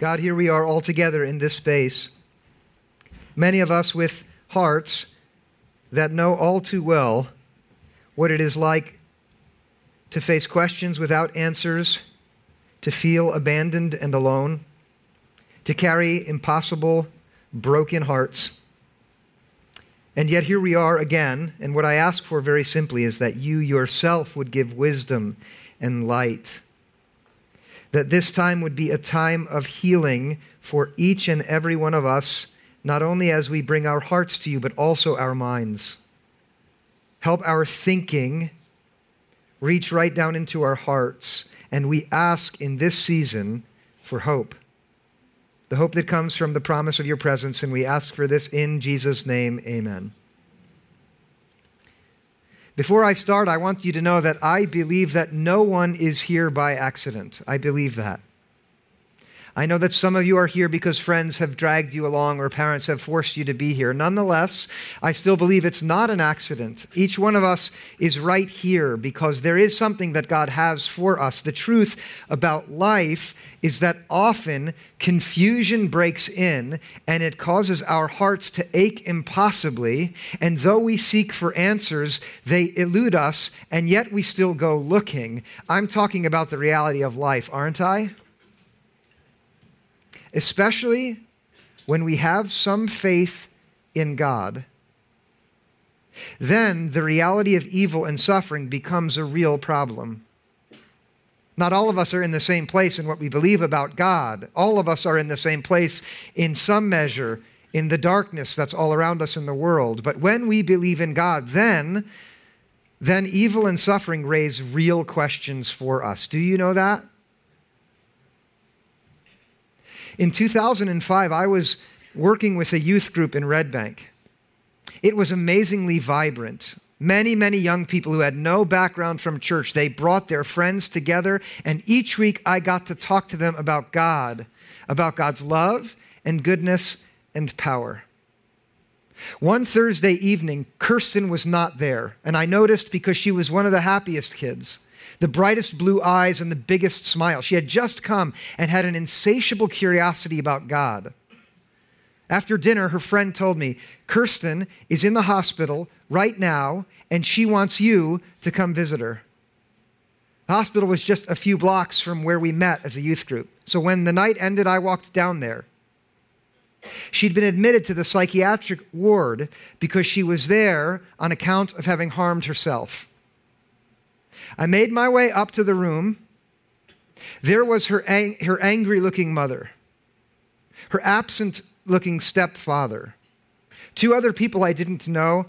God, here we are all together in this space. Many of us with hearts that know all too well what it is like to face questions without answers, to feel abandoned and alone, to carry impossible, broken hearts. And yet here we are again, and what I ask for very simply is that you yourself would give wisdom and light. That this time would be a time of healing for each and every one of us, not only as we bring our hearts to you, but also our minds. Help our thinking reach right down into our hearts, and we ask in this season for hope. The hope that comes from the promise of your presence, and we ask for this in Jesus' name. Amen. Before I start, I want you to know that I believe that no one is here by accident. I believe that. I know that some of you are here because friends have dragged you along or parents have forced you to be here. Nonetheless, I still believe it's not an accident. Each one of us is right here because there is something that God has for us. The truth about life is that often confusion breaks in and it causes our hearts to ache impossibly. And though we seek for answers, they elude us, and yet we still go looking. I'm talking about the reality of life, aren't I? Especially when we have some faith in God, then the reality of evil and suffering becomes a real problem. Not all of us are in the same place in what we believe about God. All of us are in the same place in some measure in the darkness that's all around us in the world. But when we believe in God, then then evil and suffering raise real questions for us. Do you know that? In 2005, I was working with a youth group in Red Bank. It was amazingly vibrant. Many, many young people who had no background from church, they brought their friends together, and each week I got to talk to them about God, about God's love and goodness and power. One Thursday evening, Kirsten was not there, and I noticed because she was one of the happiest kids the brightest blue eyes and the biggest smile. She had just come and had an insatiable curiosity about God. After dinner, her friend told me, Kirsten is in the hospital right now, and she wants you to come visit her. The hospital was just a few blocks from where we met as a youth group. So when the night ended, I walked down there. She'd been admitted to the psychiatric ward because she was there on account of having harmed herself. I made my way up to the room. There was her, ang- her angry looking mother, her absent looking stepfather, two other people I didn't know,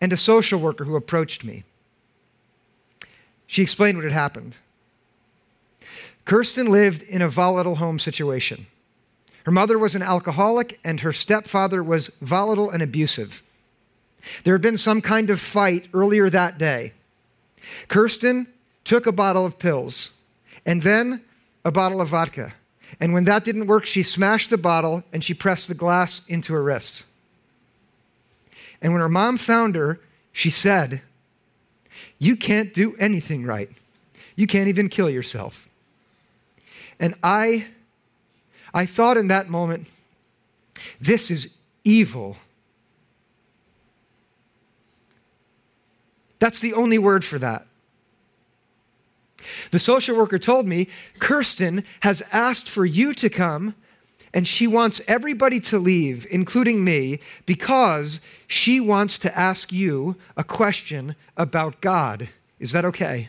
and a social worker who approached me. She explained what had happened. Kirsten lived in a volatile home situation. Her mother was an alcoholic, and her stepfather was volatile and abusive. There had been some kind of fight earlier that day. Kirsten took a bottle of pills and then a bottle of vodka. And when that didn't work, she smashed the bottle and she pressed the glass into her wrist. And when her mom found her, she said, You can't do anything right. You can't even kill yourself. And I, I thought in that moment, this is evil. That's the only word for that. The social worker told me Kirsten has asked for you to come and she wants everybody to leave, including me, because she wants to ask you a question about God. Is that okay?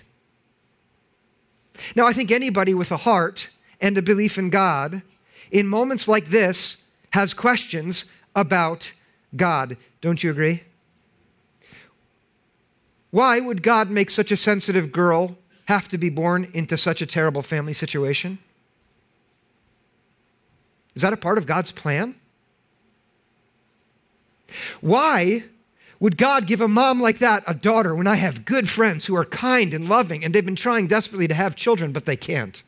Now, I think anybody with a heart and a belief in God, in moments like this, has questions about God. Don't you agree? Why would God make such a sensitive girl have to be born into such a terrible family situation? Is that a part of God's plan? Why would God give a mom like that a daughter when I have good friends who are kind and loving and they've been trying desperately to have children, but they can't?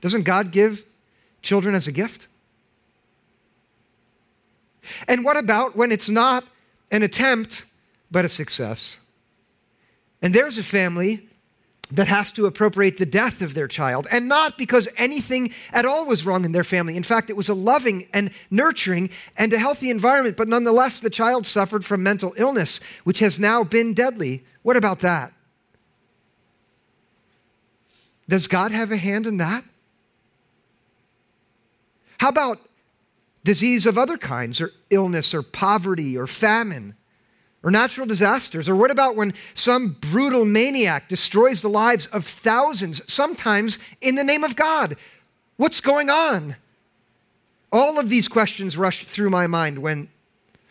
Doesn't God give children as a gift? And what about when it's not an attempt, but a success? And there's a family that has to appropriate the death of their child, and not because anything at all was wrong in their family. In fact, it was a loving and nurturing and a healthy environment, but nonetheless, the child suffered from mental illness, which has now been deadly. What about that? Does God have a hand in that? How about disease of other kinds, or illness, or poverty, or famine? Or natural disasters? Or what about when some brutal maniac destroys the lives of thousands, sometimes in the name of God? What's going on? All of these questions rushed through my mind when,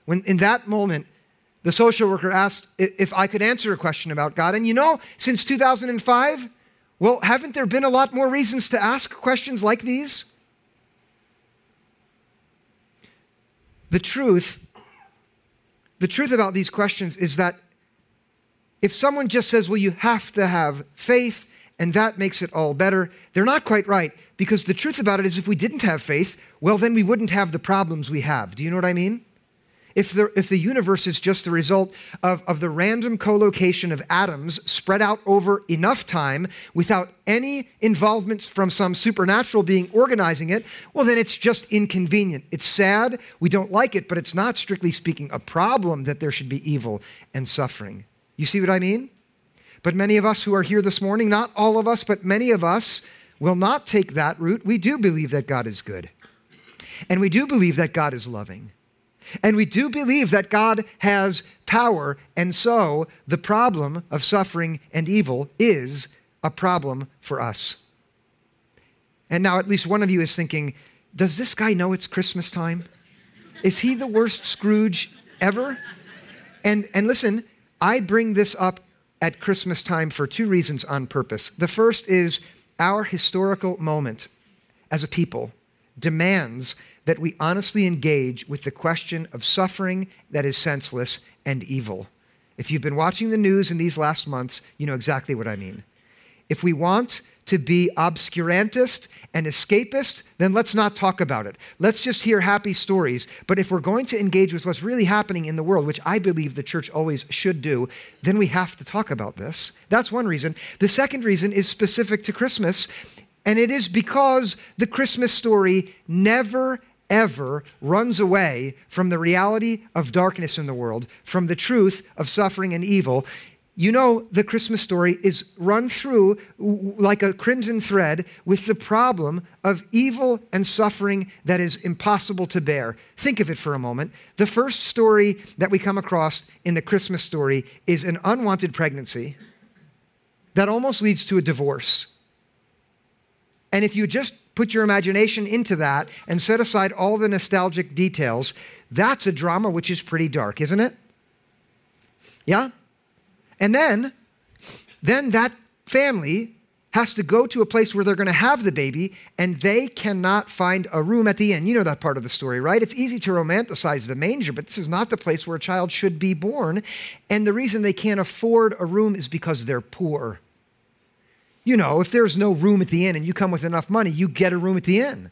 when in that moment, the social worker asked if I could answer a question about God. And you know, since 2005, well, haven't there been a lot more reasons to ask questions like these? The truth the truth about these questions is that if someone just says, well, you have to have faith and that makes it all better, they're not quite right because the truth about it is if we didn't have faith, well, then we wouldn't have the problems we have. Do you know what I mean? If the, if the universe is just the result of, of the random collocation of atoms spread out over enough time without any involvement from some supernatural being organizing it, well, then it's just inconvenient. It's sad. We don't like it, but it's not, strictly speaking, a problem that there should be evil and suffering. You see what I mean? But many of us who are here this morning, not all of us, but many of us, will not take that route. We do believe that God is good. And we do believe that God is loving. And we do believe that God has power, and so the problem of suffering and evil is a problem for us. And now at least one of you is thinking, does this guy know it's Christmas time? Is he the worst Scrooge ever? And, and listen, I bring this up at Christmas time for two reasons on purpose. The first is our historical moment as a people demands that we honestly engage with the question of suffering that is senseless and evil. If you've been watching the news in these last months, you know exactly what I mean. If we want to be obscurantist and escapist, then let's not talk about it. Let's just hear happy stories. But if we're going to engage with what's really happening in the world, which I believe the church always should do, then we have to talk about this. That's one reason. The second reason is specific to Christmas, and it is because the Christmas story never ever runs away from the reality of darkness in the world, from the truth of suffering and evil. You know, the Christmas story is run through like a crimson thread with the problem of evil and suffering that is impossible to bear. Think of it for a moment. The first story that we come across in the Christmas story is an unwanted pregnancy that almost leads to a divorce. And if you just put your imagination into that and set aside all the nostalgic details, that's a drama which is pretty dark, isn't it? Yeah? And then, then that family has to go to a place where they're going to have the baby and they cannot find a room at the inn. You know that part of the story, right? It's easy to romanticize the manger, but this is not the place where a child should be born. And the reason they can't afford a room is because they're poor. You know, if there's no room at the inn and you come with enough money, you get a room at the inn.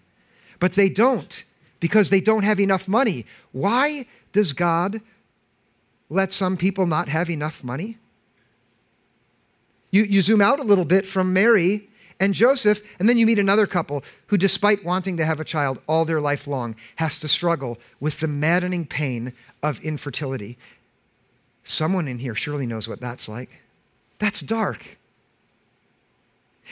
But they don't because they don't have enough money. Why does God let some people not have enough money? You, you zoom out a little bit from Mary and Joseph, and then you meet another couple who, despite wanting to have a child all their life long, has to struggle with the maddening pain of infertility. Someone in here surely knows what that's like. That's dark.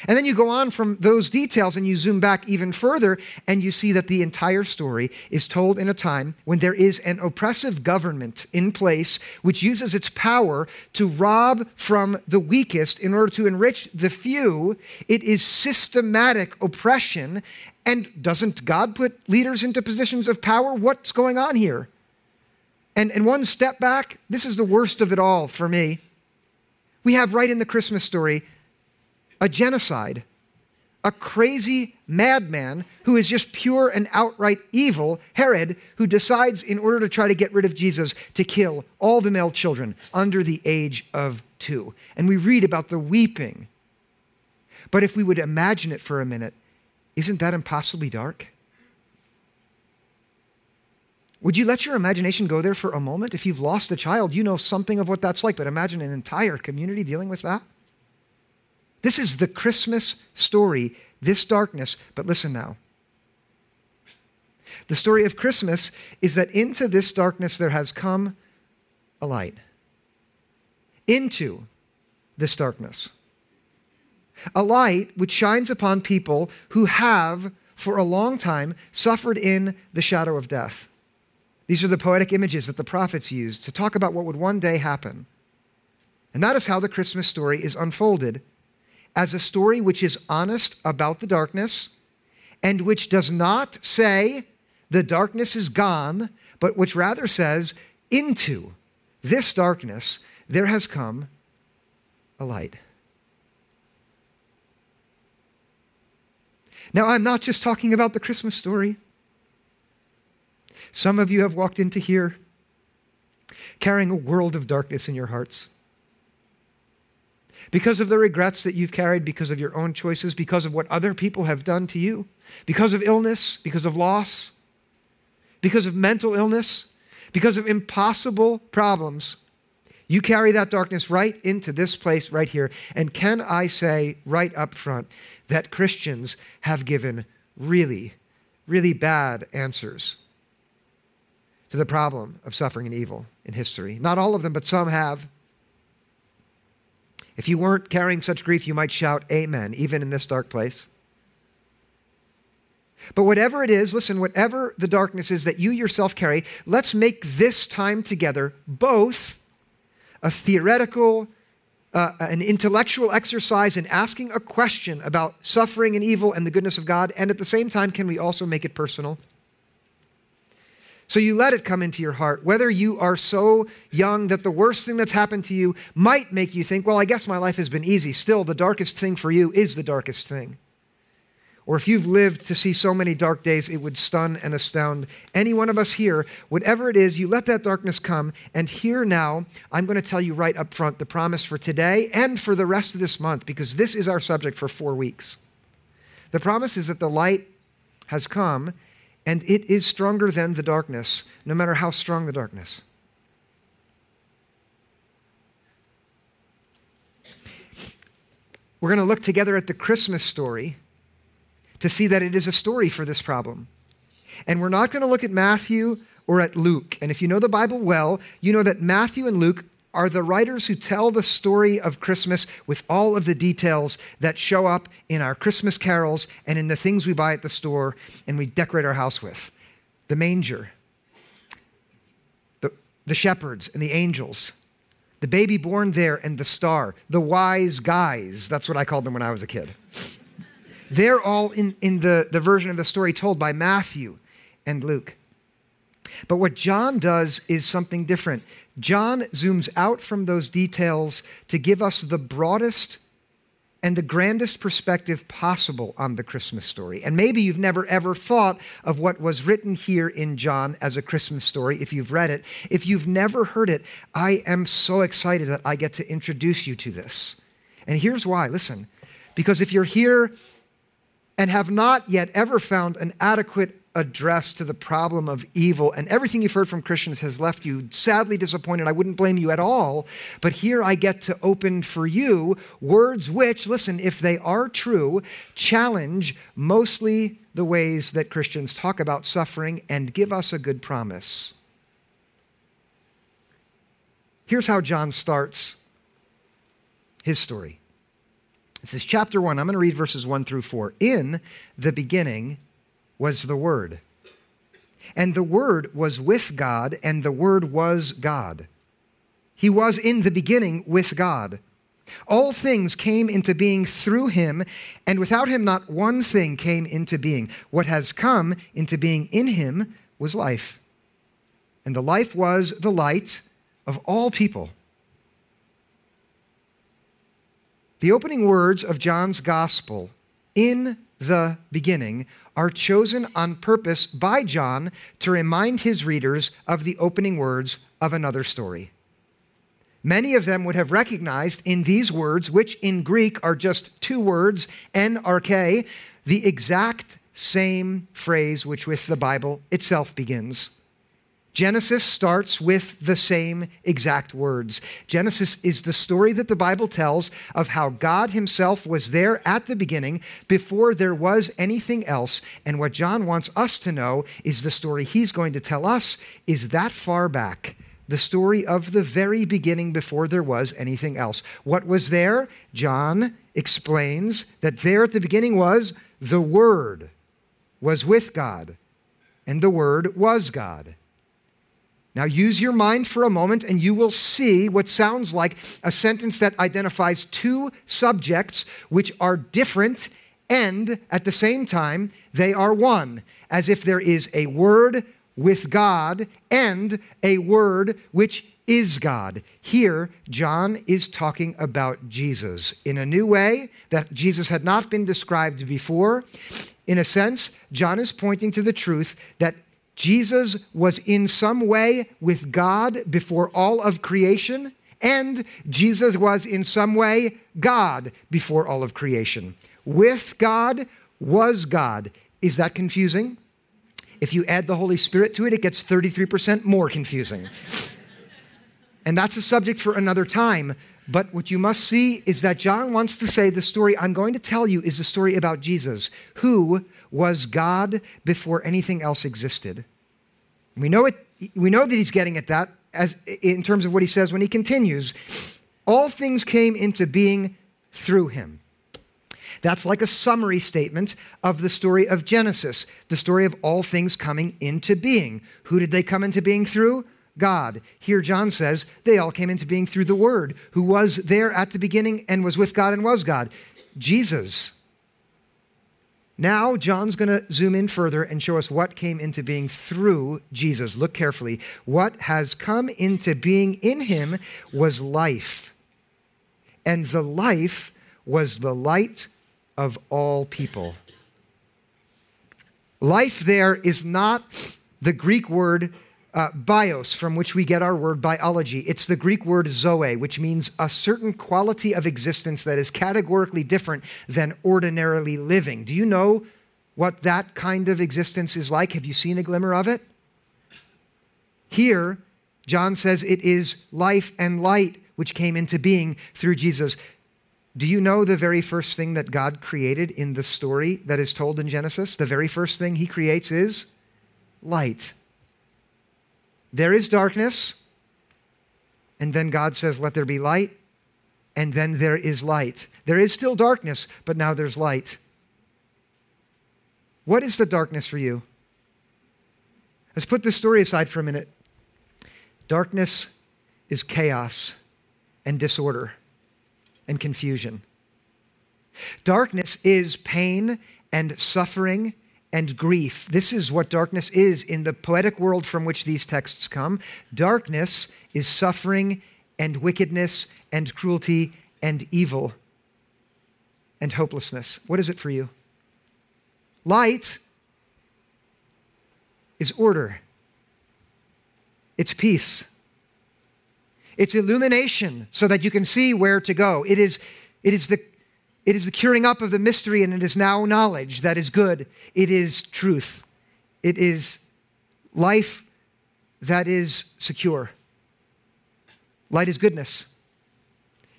And then you go on from those details and you zoom back even further, and you see that the entire story is told in a time when there is an oppressive government in place which uses its power to rob from the weakest in order to enrich the few. It is systematic oppression. And doesn't God put leaders into positions of power? What's going on here? And, and one step back, this is the worst of it all for me. We have right in the Christmas story a genocide, a crazy madman who is just pure and outright evil, Herod, who decides, in order to try to get rid of Jesus, to kill all the male children under the age of two. And we read about the weeping. But if we would imagine it for a minute, isn't that impossibly dark? Would you let your imagination go there for a moment? If you've lost a child, you know something of what that's like, but imagine an entire community dealing with that. This is the Christmas story, this darkness. But listen now. The story of Christmas is that into this darkness there has come a light. Into this darkness. A light which shines upon people who have, for a long time, suffered in the shadow of death. These are the poetic images that the prophets used to talk about what would one day happen. And that is how the Christmas story is unfolded as a story which is honest about the darkness and which does not say the darkness is gone, but which rather says into this darkness there has come a light. Now, I'm not just talking about the Christmas story. Some of you have walked into here carrying a world of darkness in your hearts. Because of the regrets that you've carried, because of your own choices, because of what other people have done to you, because of illness, because of loss, because of mental illness, because of impossible problems, you carry that darkness right into this place right here. And can I say right up front that Christians have given really, really bad answers to the problem of suffering and evil in history? Not all of them, but some have. If you weren't carrying such grief, you might shout, Amen, even in this dark place. But whatever it is, listen, whatever the darkness is that you yourself carry, let's make this time together both a theoretical, uh, an intellectual exercise in asking a question about suffering and evil and the goodness of God, and at the same time, can we also make it personal? So you let it come into your heart, whether you are so young that the worst thing that's happened to you might make you think, well, I guess my life has been easy. Still, the darkest thing for you is the darkest thing. Or if you've lived to see so many dark days, it would stun and astound any one of us here. Whatever it is, you let that darkness come. And here now, I'm going to tell you right up front the promise for today and for the rest of this month, because this is our subject for four weeks. The promise is that the light has come, and it is stronger than the darkness, no matter how strong the darkness. We're going to look together at the Christmas story to see that it is a story for this problem. And we're not going to look at Matthew or at Luke. And if you know the Bible well, you know that Matthew and Luke are the writers who tell the story of Christmas with all of the details that show up in our Christmas carols and in the things we buy at the store and we decorate our house with the manger, the, the shepherds and the angels, the baby born there and the star, the wise guys. That's what I called them when I was a kid. They're all in, in the, the version of the story told by Matthew and Luke. But what John does is something different. John zooms out from those details to give us the broadest and the grandest perspective possible on the Christmas story. And maybe you've never ever thought of what was written here in John as a Christmas story if you've read it. If you've never heard it, I am so excited that I get to introduce you to this. And here's why listen, because if you're here and have not yet ever found an adequate address to the problem of evil, and everything you've heard from Christians has left you sadly disappointed. I wouldn't blame you at all. But here I get to open for you words which, listen, if they are true, challenge mostly the ways that Christians talk about suffering and give us a good promise. Here's how John starts his story. This is chapter 1. I'm going to read verses 1 through 4. In the beginning was the Word. And the Word was with God, and the Word was God. He was in the beginning with God. All things came into being through him, and without him, not one thing came into being. What has come into being in him was life. And the life was the light of all people. The opening words of John's gospel, in the beginning, are chosen on purpose by John to remind his readers of the opening words of another story. Many of them would have recognized in these words, which in Greek are just two words, arche, the exact same phrase which with the Bible itself begins. Genesis starts with the same exact words. Genesis is the story that the Bible tells of how God Himself was there at the beginning before there was anything else. And what John wants us to know is the story he's going to tell us is that far back. The story of the very beginning before there was anything else. What was there? John explains that there at the beginning was the Word, was with God, and the Word was God. Now, use your mind for a moment and you will see what sounds like a sentence that identifies two subjects which are different and at the same time they are one, as if there is a word with God and a word which is God. Here, John is talking about Jesus in a new way that Jesus had not been described before. In a sense, John is pointing to the truth that Jesus was in some way with God before all of creation, and Jesus was in some way God before all of creation. With God was God. Is that confusing? If you add the Holy Spirit to it, it gets 33% more confusing. and that's a subject for another time. But what you must see is that John wants to say the story I'm going to tell you is the story about Jesus, who was God before anything else existed. We know, it, we know that he's getting at that as, in terms of what he says when he continues. All things came into being through him. That's like a summary statement of the story of Genesis, the story of all things coming into being. Who did they come into being through? God. Here, John says they all came into being through the Word, who was there at the beginning and was with God and was God. Jesus. Now, John's going to zoom in further and show us what came into being through Jesus. Look carefully. What has come into being in him was life. And the life was the light of all people. Life there is not the Greek word uh, bios, from which we get our word biology. It's the Greek word zoe, which means a certain quality of existence that is categorically different than ordinarily living. Do you know what that kind of existence is like? Have you seen a glimmer of it? Here, John says it is life and light which came into being through Jesus. Do you know the very first thing that God created in the story that is told in Genesis? The very first thing he creates is light. There is darkness, and then God says, Let there be light, and then there is light. There is still darkness, but now there's light. What is the darkness for you? Let's put this story aside for a minute. Darkness is chaos and disorder and confusion. Darkness is pain and suffering and grief. This is what darkness is in the poetic world from which these texts come. Darkness is suffering and wickedness and cruelty and evil and hopelessness. What is it for you? Light is order, it's peace, it's illumination so that you can see where to go. It is, it is the it is the curing up of the mystery, and it is now knowledge that is good. It is truth. It is life that is secure. Light is goodness.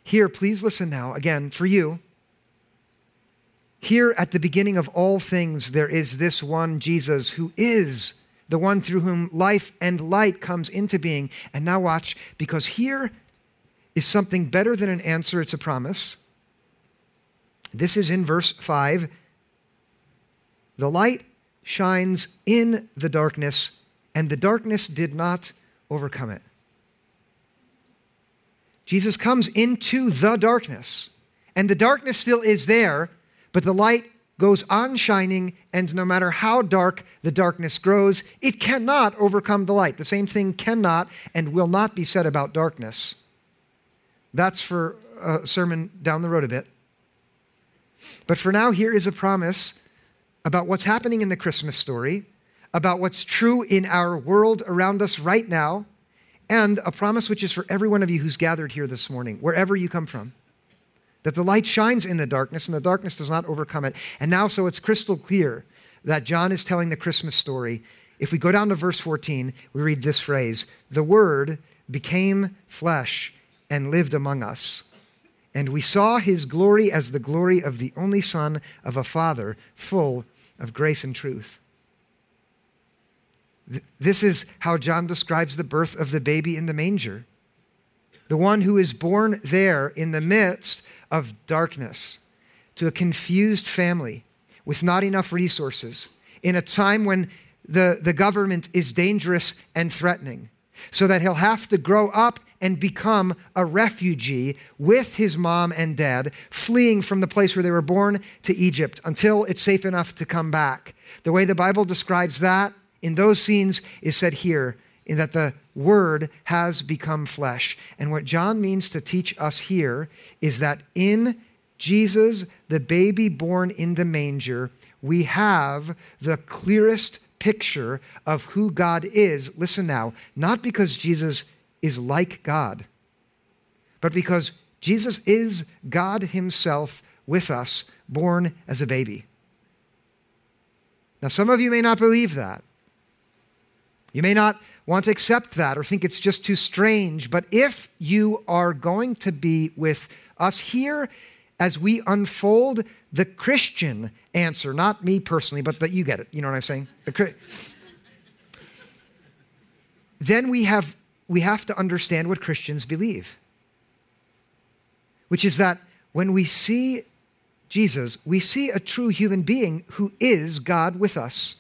Here, please listen now, again, for you. Here at the beginning of all things, there is this one Jesus who is the one through whom life and light comes into being. And now watch, because here is something better than an answer, it's a promise. This is in verse 5. The light shines in the darkness, and the darkness did not overcome it. Jesus comes into the darkness, and the darkness still is there, but the light goes on shining, and no matter how dark the darkness grows, it cannot overcome the light. The same thing cannot and will not be said about darkness. That's for a sermon down the road a bit. But for now, here is a promise about what's happening in the Christmas story, about what's true in our world around us right now, and a promise which is for every one of you who's gathered here this morning, wherever you come from. That the light shines in the darkness and the darkness does not overcome it. And now, so it's crystal clear that John is telling the Christmas story if we go down to verse 14, we read this phrase The Word became flesh and lived among us. And we saw his glory as the glory of the only Son of a Father, full of grace and truth. This is how John describes the birth of the baby in the manger. The one who is born there in the midst of darkness to a confused family with not enough resources in a time when the, the government is dangerous and threatening, so that he'll have to grow up and become a refugee with his mom and dad, fleeing from the place where they were born to Egypt until it's safe enough to come back. The way the Bible describes that in those scenes is said here in that the word has become flesh. And what John means to teach us here is that in Jesus, the baby born in the manger, we have the clearest picture of who God is. Listen now, not because Jesus is like God, but because Jesus is God Himself with us, born as a baby. Now, some of you may not believe that. You may not want to accept that or think it's just too strange, but if you are going to be with us here as we unfold the Christian answer, not me personally, but that you get it. You know what I'm saying? The, then we have, we have to understand what Christians believe, which is that when we see Jesus, we see a true human being who is God with us.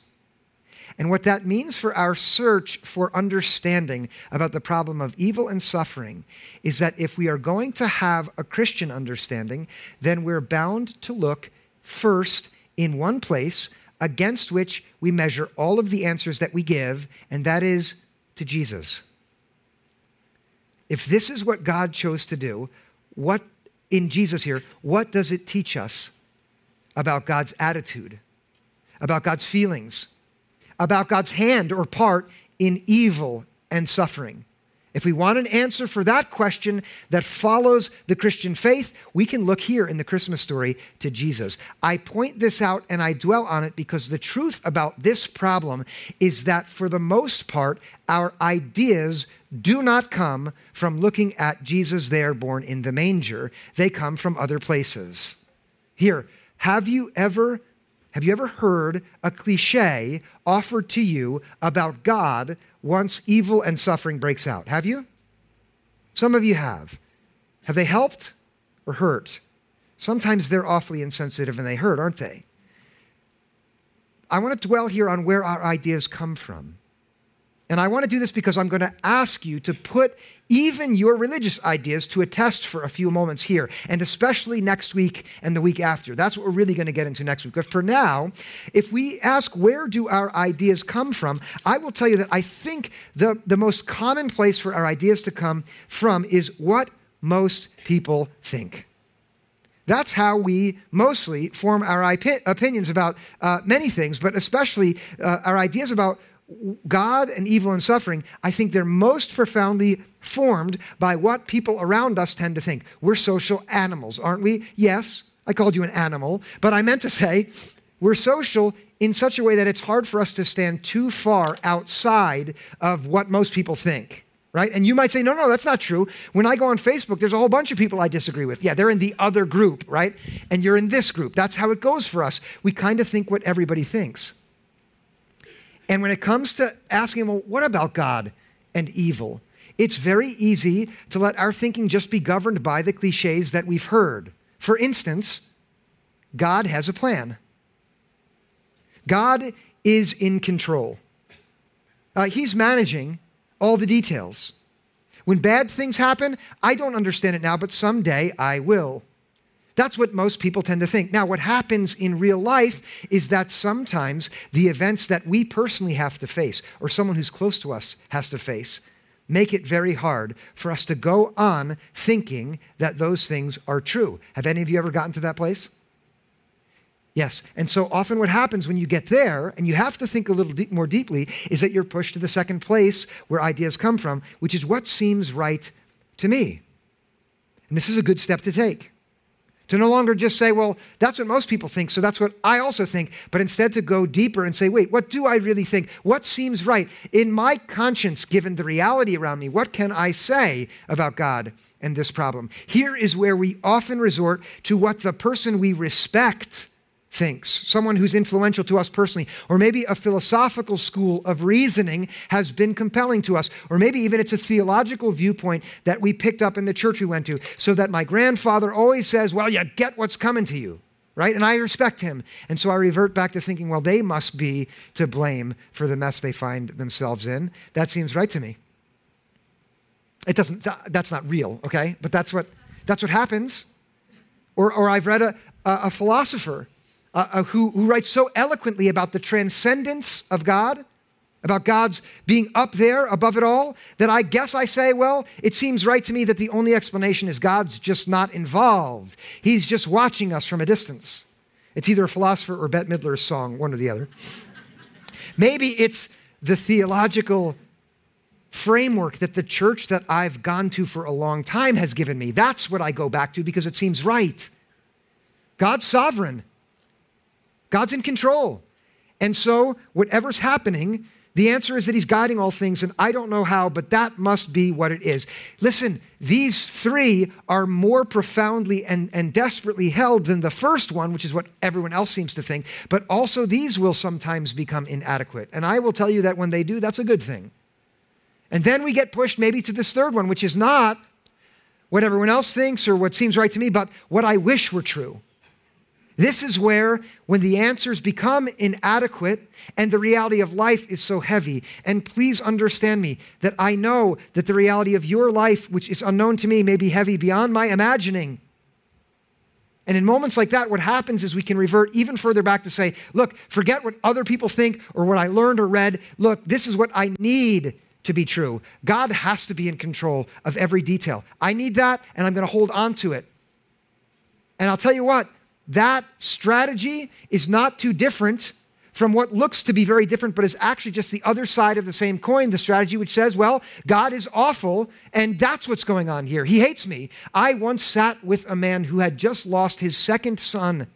And what that means for our search for understanding about the problem of evil and suffering is that if we are going to have a Christian understanding, then we're bound to look first in one place against which we measure all of the answers that we give, and that is to Jesus. If this is what God chose to do, what in Jesus here, what does it teach us about God's attitude, about God's feelings, about God's hand or part in evil and suffering? If we want an answer for that question that follows the Christian faith, we can look here in the Christmas story to Jesus. I point this out and I dwell on it because the truth about this problem is that for the most part, our ideas do not come from looking at Jesus there born in the manger, they come from other places. Here, have you ever have you ever heard a cliche offered to you about God once evil and suffering breaks out? Have you? Some of you have. Have they helped or hurt? Sometimes they're awfully insensitive and they hurt, aren't they? I want to dwell here on where our ideas come from. And I want to do this because I'm going to ask you to put even your religious ideas to a test for a few moments here, and especially next week and the week after. That's what we're really going to get into next week. But for now, if we ask where do our ideas come from, I will tell you that I think the, the most common place for our ideas to come from is what most people think. That's how we mostly form our opinions about uh, many things, but especially uh, our ideas about God and evil and suffering, I think they're most profoundly formed by what people around us tend to think. We're social animals, aren't we? Yes, I called you an animal, but I meant to say we're social in such a way that it's hard for us to stand too far outside of what most people think. Right? And you might say, no, no, that's not true. When I go on Facebook, there's a whole bunch of people I disagree with. Yeah, they're in the other group, right? And you're in this group. That's how it goes for us. We kind of think what everybody thinks. And when it comes to asking, well, what about God and evil? It's very easy to let our thinking just be governed by the cliches that we've heard. For instance, God has a plan. God is in control. Uh, he's managing all the details. When bad things happen, I don't understand it now, but someday I will. That's what most people tend to think. Now, what happens in real life is that sometimes the events that we personally have to face, or someone who's close to us has to face, make it very hard for us to go on thinking that those things are true. Have any of you ever gotten to that place? Yes. And so often what happens when you get there, and you have to think a little more deeply, is that you're pushed to the second place where ideas come from, which is what seems right to me. And this is a good step to take. To no longer just say, well, that's what most people think, so that's what I also think, but instead to go deeper and say, wait, what do I really think? What seems right? In my conscience, given the reality around me, what can I say about God and this problem? Here is where we often resort to what the person we respect thinks, someone who's influential to us personally, or maybe a philosophical school of reasoning has been compelling to us, or maybe even it's a theological viewpoint that we picked up in the church we went to, so that my grandfather always says, Well, you get what's coming to you, right? And I respect him. And so I revert back to thinking, Well, they must be to blame for the mess they find themselves in. That seems right to me. It doesn't, that's not real, okay? But that's what, that's what happens. Or, or I've read a, a philosopher uh, uh, who, who writes so eloquently about the transcendence of God, about God's being up there above it all, that I guess I say, well, it seems right to me that the only explanation is God's just not involved. He's just watching us from a distance. It's either a philosopher or Bette Midler's song, one or the other. Maybe it's the theological framework that the church that I've gone to for a long time has given me. That's what I go back to because it seems right. God's sovereign. God's in control. And so, whatever's happening, the answer is that He's guiding all things, and I don't know how, but that must be what it is. Listen, these three are more profoundly and, and desperately held than the first one, which is what everyone else seems to think, but also these will sometimes become inadequate. And I will tell you that when they do, that's a good thing. And then we get pushed maybe to this third one, which is not what everyone else thinks or what seems right to me, but what I wish were true. This is where, when the answers become inadequate and the reality of life is so heavy, and please understand me that I know that the reality of your life, which is unknown to me, may be heavy beyond my imagining. And in moments like that, what happens is we can revert even further back to say, look, forget what other people think or what I learned or read. Look, this is what I need to be true. God has to be in control of every detail. I need that, and I'm going to hold on to it. And I'll tell you what, that strategy is not too different from what looks to be very different, but is actually just the other side of the same coin. The strategy which says, well, God is awful, and that's what's going on here. He hates me. I once sat with a man who had just lost his second son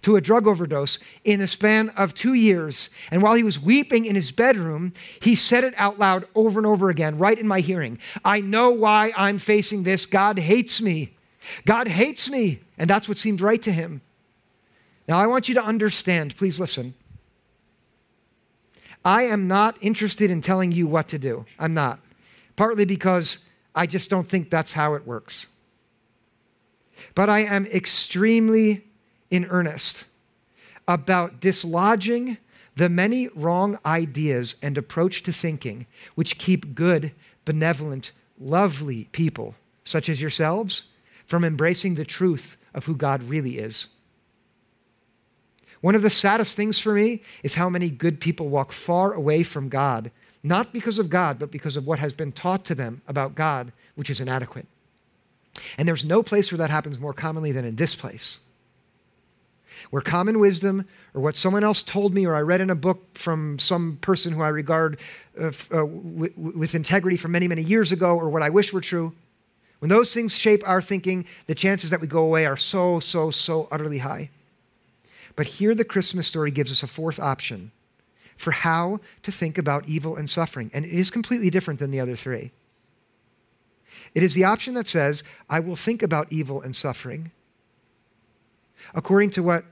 to a drug overdose in a span of two years. And while he was weeping in his bedroom, he said it out loud over and over again, right in my hearing I know why I'm facing this. God hates me. God hates me. And that's what seemed right to him. Now, I want you to understand, please listen. I am not interested in telling you what to do. I'm not. Partly because I just don't think that's how it works. But I am extremely in earnest about dislodging the many wrong ideas and approach to thinking which keep good, benevolent, lovely people, such as yourselves, from embracing the truth of who God really is. One of the saddest things for me is how many good people walk far away from God, not because of God, but because of what has been taught to them about God, which is inadequate. And there's no place where that happens more commonly than in this place. Where common wisdom, or what someone else told me, or I read in a book from some person who I regard uh, uh, with integrity from many, many years ago, or what I wish were true, when those things shape our thinking, the chances that we go away are so, so, so utterly high. But here the Christmas story gives us a fourth option for how to think about evil and suffering. And it is completely different than the other three. It is the option that says, I will think about evil and suffering according to what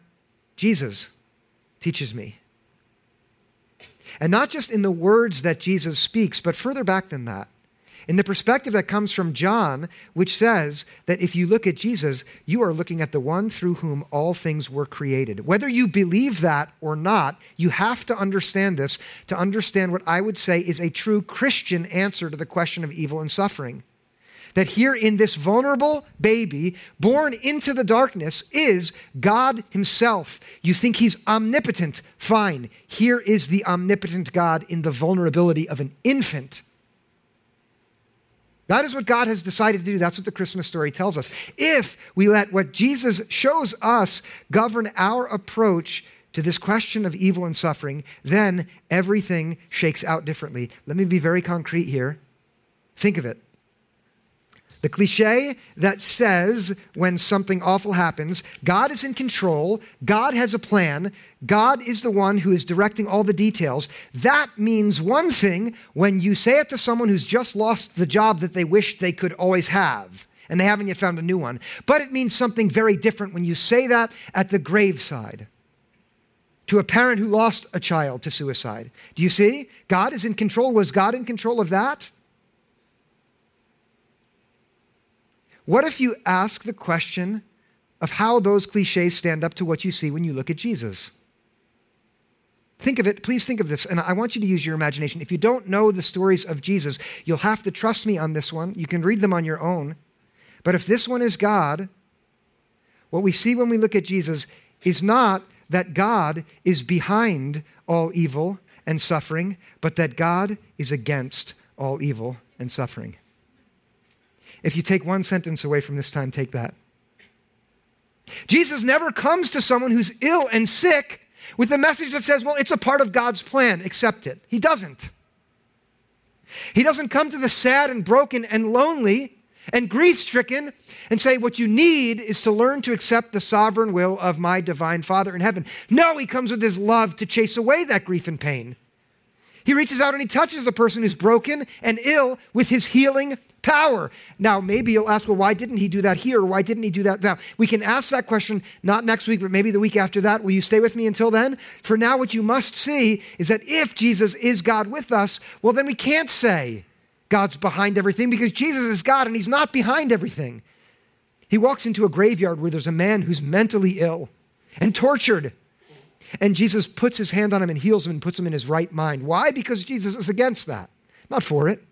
Jesus teaches me. And not just in the words that Jesus speaks, but further back than that in the perspective that comes from John, which says that if you look at Jesus, you are looking at the one through whom all things were created. Whether you believe that or not, you have to understand this to understand what I would say is a true Christian answer to the question of evil and suffering. That here in this vulnerable baby born into the darkness is God Himself. You think He's omnipotent? Fine. Here is the omnipotent God in the vulnerability of an infant that is what God has decided to do. That's what the Christmas story tells us. If we let what Jesus shows us govern our approach to this question of evil and suffering, then everything shakes out differently. Let me be very concrete here. Think of it. The cliche that says when something awful happens, God is in control, God has a plan, God is the one who is directing all the details. That means one thing when you say it to someone who's just lost the job that they wished they could always have and they haven't yet found a new one. But it means something very different when you say that at the graveside to a parent who lost a child to suicide. Do you see? God is in control. Was God in control of that? What if you ask the question of how those cliches stand up to what you see when you look at Jesus? Think of it, please think of this, and I want you to use your imagination. If you don't know the stories of Jesus, you'll have to trust me on this one. You can read them on your own. But if this one is God, what we see when we look at Jesus is not that God is behind all evil and suffering, but that God is against all evil and suffering. If you take one sentence away from this time, take that. Jesus never comes to someone who's ill and sick with a message that says, well, it's a part of God's plan, accept it. He doesn't. He doesn't come to the sad and broken and lonely and grief stricken and say, What you need is to learn to accept the sovereign will of my divine Father in heaven. No, he comes with his love to chase away that grief and pain. He reaches out and he touches the person who's broken and ill with his healing power. Now, maybe you'll ask, well, why didn't he do that here? Why didn't he do that now? We can ask that question not next week, but maybe the week after that. Will you stay with me until then? For now, what you must see is that if Jesus is God with us, well, then we can't say God's behind everything because Jesus is God and he's not behind everything. He walks into a graveyard where there's a man who's mentally ill and tortured. And Jesus puts his hand on him and heals him and puts him in his right mind. Why? Because Jesus is against that, not for it.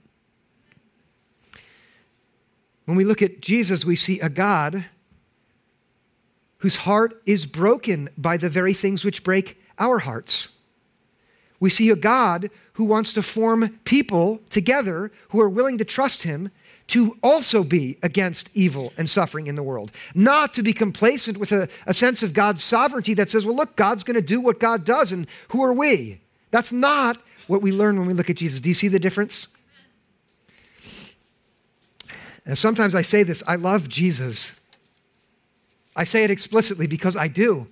When we look at Jesus, we see a God whose heart is broken by the very things which break our hearts. We see a God who wants to form people together who are willing to trust him to also be against evil and suffering in the world. Not to be complacent with a, a sense of God's sovereignty that says, well, look, God's going to do what God does, and who are we? That's not what we learn when we look at Jesus. Do you see the difference? And sometimes I say this I love Jesus. I say it explicitly because I do.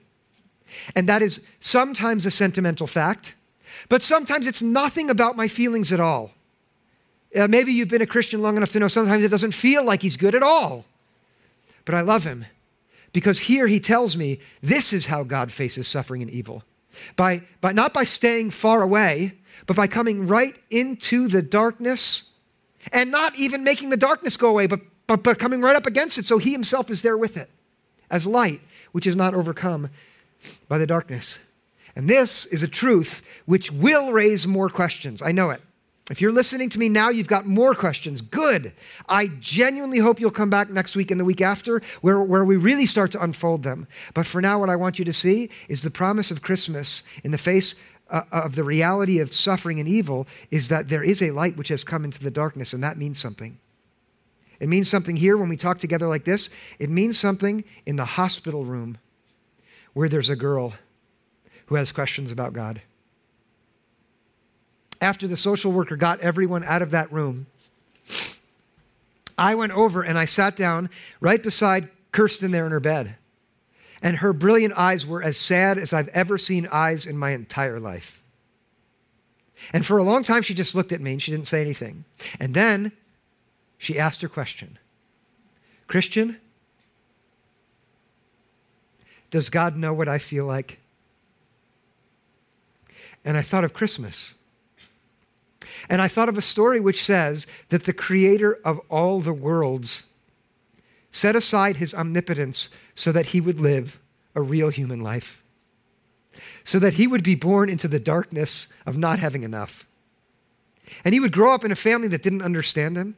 And that is sometimes a sentimental fact, but sometimes it's nothing about my feelings at all. Uh, maybe you've been a Christian long enough to know sometimes it doesn't feel like he's good at all. But I love him because here he tells me this is how God faces suffering and evil. By, by, not by staying far away, but by coming right into the darkness and not even making the darkness go away, but, but, but coming right up against it so he himself is there with it as light, which is not overcome by the darkness. And this is a truth which will raise more questions. I know it. If you're listening to me now, you've got more questions. Good. I genuinely hope you'll come back next week and the week after where, where we really start to unfold them. But for now, what I want you to see is the promise of Christmas in the face uh, of the reality of suffering and evil is that there is a light which has come into the darkness, and that means something. It means something here when we talk together like this. It means something in the hospital room where there's a girl who has questions about God. After the social worker got everyone out of that room, I went over and I sat down right beside Kirsten there in her bed and her brilliant eyes were as sad as I've ever seen eyes in my entire life. And for a long time, she just looked at me and she didn't say anything. And then she asked her question Christian, does God know what I feel like? And I thought of Christmas. And I thought of a story which says that the creator of all the worlds set aside his omnipotence so that he would live a real human life, so that he would be born into the darkness of not having enough. And he would grow up in a family that didn't understand him,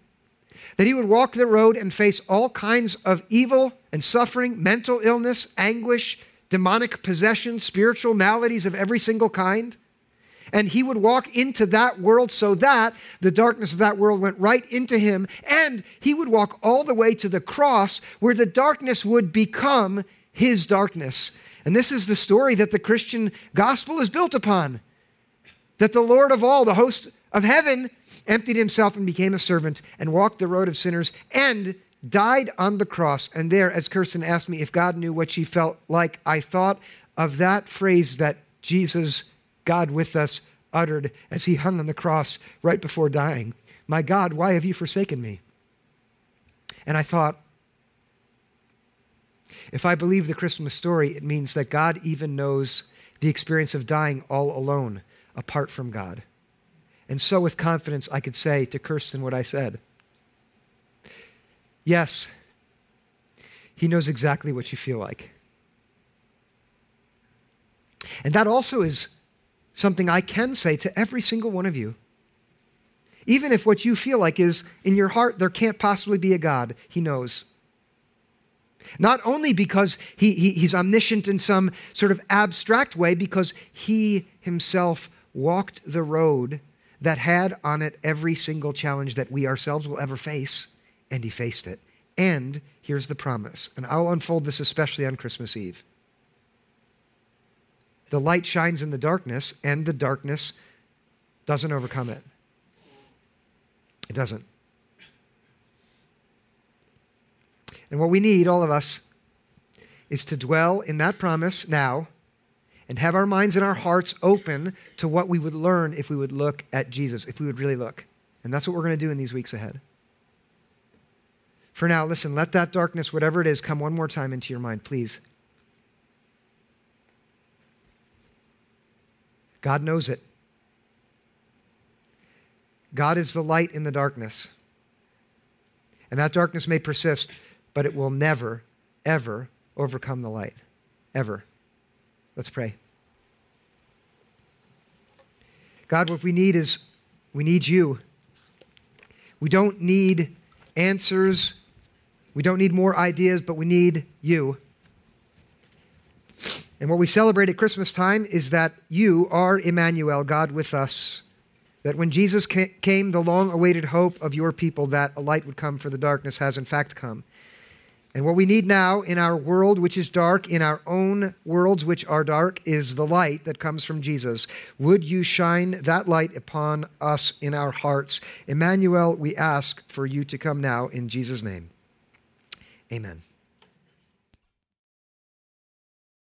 that he would walk the road and face all kinds of evil and suffering, mental illness, anguish, demonic possession, spiritual maladies of every single kind. And he would walk into that world so that the darkness of that world went right into him. And he would walk all the way to the cross where the darkness would become his darkness. And this is the story that the Christian gospel is built upon that the Lord of all, the host of heaven, emptied himself and became a servant and walked the road of sinners and died on the cross. And there, as Kirsten asked me if God knew what she felt like, I thought of that phrase that Jesus, God with us, uttered as he hung on the cross right before dying My God, why have you forsaken me? And I thought, if I believe the Christmas story, it means that God even knows the experience of dying all alone, apart from God. And so, with confidence, I could say to Kirsten what I said Yes, He knows exactly what you feel like. And that also is something I can say to every single one of you. Even if what you feel like is in your heart, there can't possibly be a God, He knows. Not only because he, he, he's omniscient in some sort of abstract way, because he himself walked the road that had on it every single challenge that we ourselves will ever face, and he faced it. And here's the promise, and I'll unfold this especially on Christmas Eve. The light shines in the darkness, and the darkness doesn't overcome it. It doesn't. And what we need, all of us, is to dwell in that promise now and have our minds and our hearts open to what we would learn if we would look at Jesus, if we would really look. And that's what we're going to do in these weeks ahead. For now, listen, let that darkness, whatever it is, come one more time into your mind, please. God knows it. God is the light in the darkness. And that darkness may persist, but it will never, ever overcome the light. Ever. Let's pray. God, what we need is we need you. We don't need answers. We don't need more ideas, but we need you. And what we celebrate at Christmas time is that you are Emmanuel, God with us. That when Jesus came, the long awaited hope of your people that a light would come for the darkness has in fact come. And what we need now in our world, which is dark, in our own worlds, which are dark, is the light that comes from Jesus. Would you shine that light upon us in our hearts? Emmanuel, we ask for you to come now in Jesus' name. Amen.